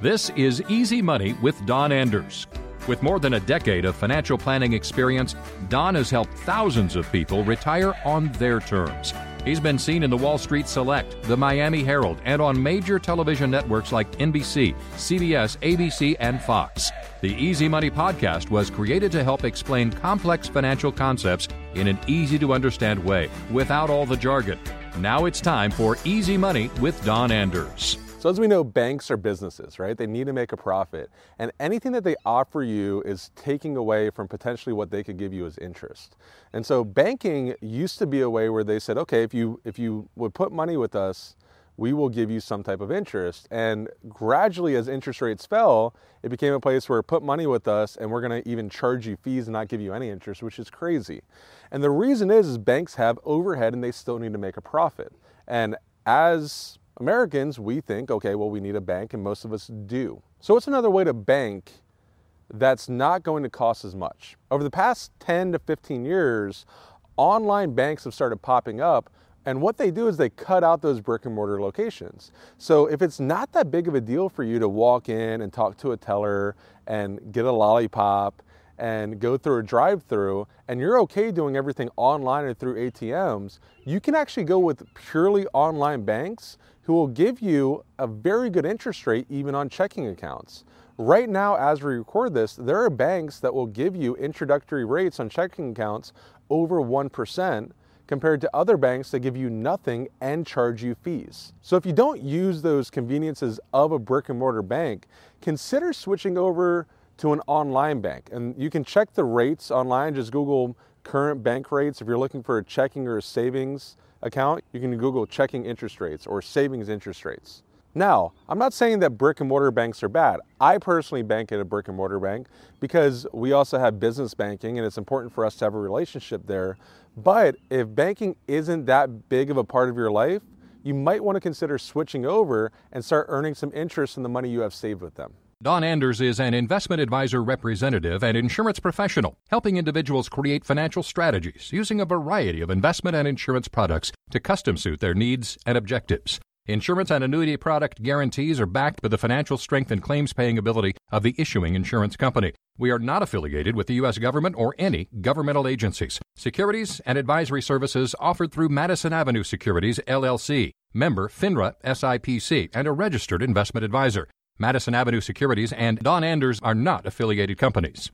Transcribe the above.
This is Easy Money with Don Anders. With more than a decade of financial planning experience, Don has helped thousands of people retire on their terms. He's been seen in the Wall Street Select, the Miami Herald, and on major television networks like NBC, CBS, ABC, and Fox. The Easy Money podcast was created to help explain complex financial concepts in an easy to understand way without all the jargon. Now it's time for Easy Money with Don Anders. So, as we know, banks are businesses, right? They need to make a profit. And anything that they offer you is taking away from potentially what they could give you as interest. And so, banking used to be a way where they said, okay, if you, if you would put money with us, we will give you some type of interest. And gradually, as interest rates fell, it became a place where put money with us and we're going to even charge you fees and not give you any interest, which is crazy. And the reason is, is banks have overhead and they still need to make a profit. And as Americans, we think, okay, well, we need a bank, and most of us do. So, what's another way to bank that's not going to cost as much? Over the past 10 to 15 years, online banks have started popping up. And what they do is they cut out those brick and mortar locations. So if it's not that big of a deal for you to walk in and talk to a teller and get a lollipop and go through a drive through and you're okay doing everything online or through ATMs, you can actually go with purely online banks who will give you a very good interest rate even on checking accounts. Right now, as we record this, there are banks that will give you introductory rates on checking accounts over 1% compared to other banks that give you nothing and charge you fees. So if you don't use those conveniences of a brick and mortar bank, consider switching over to an online bank. And you can check the rates online, just Google current bank rates. If you're looking for a checking or a savings account, you can Google checking interest rates or savings interest rates. Now, I'm not saying that brick and mortar banks are bad. I personally bank at a brick and mortar bank because we also have business banking and it's important for us to have a relationship there. But if banking isn't that big of a part of your life, you might want to consider switching over and start earning some interest in the money you have saved with them. Don Anders is an investment advisor representative and insurance professional, helping individuals create financial strategies using a variety of investment and insurance products to custom suit their needs and objectives. Insurance and annuity product guarantees are backed by the financial strength and claims paying ability of the issuing insurance company. We are not affiliated with the U.S. government or any governmental agencies. Securities and advisory services offered through Madison Avenue Securities, LLC, member FINRA SIPC, and a registered investment advisor. Madison Avenue Securities and Don Anders are not affiliated companies.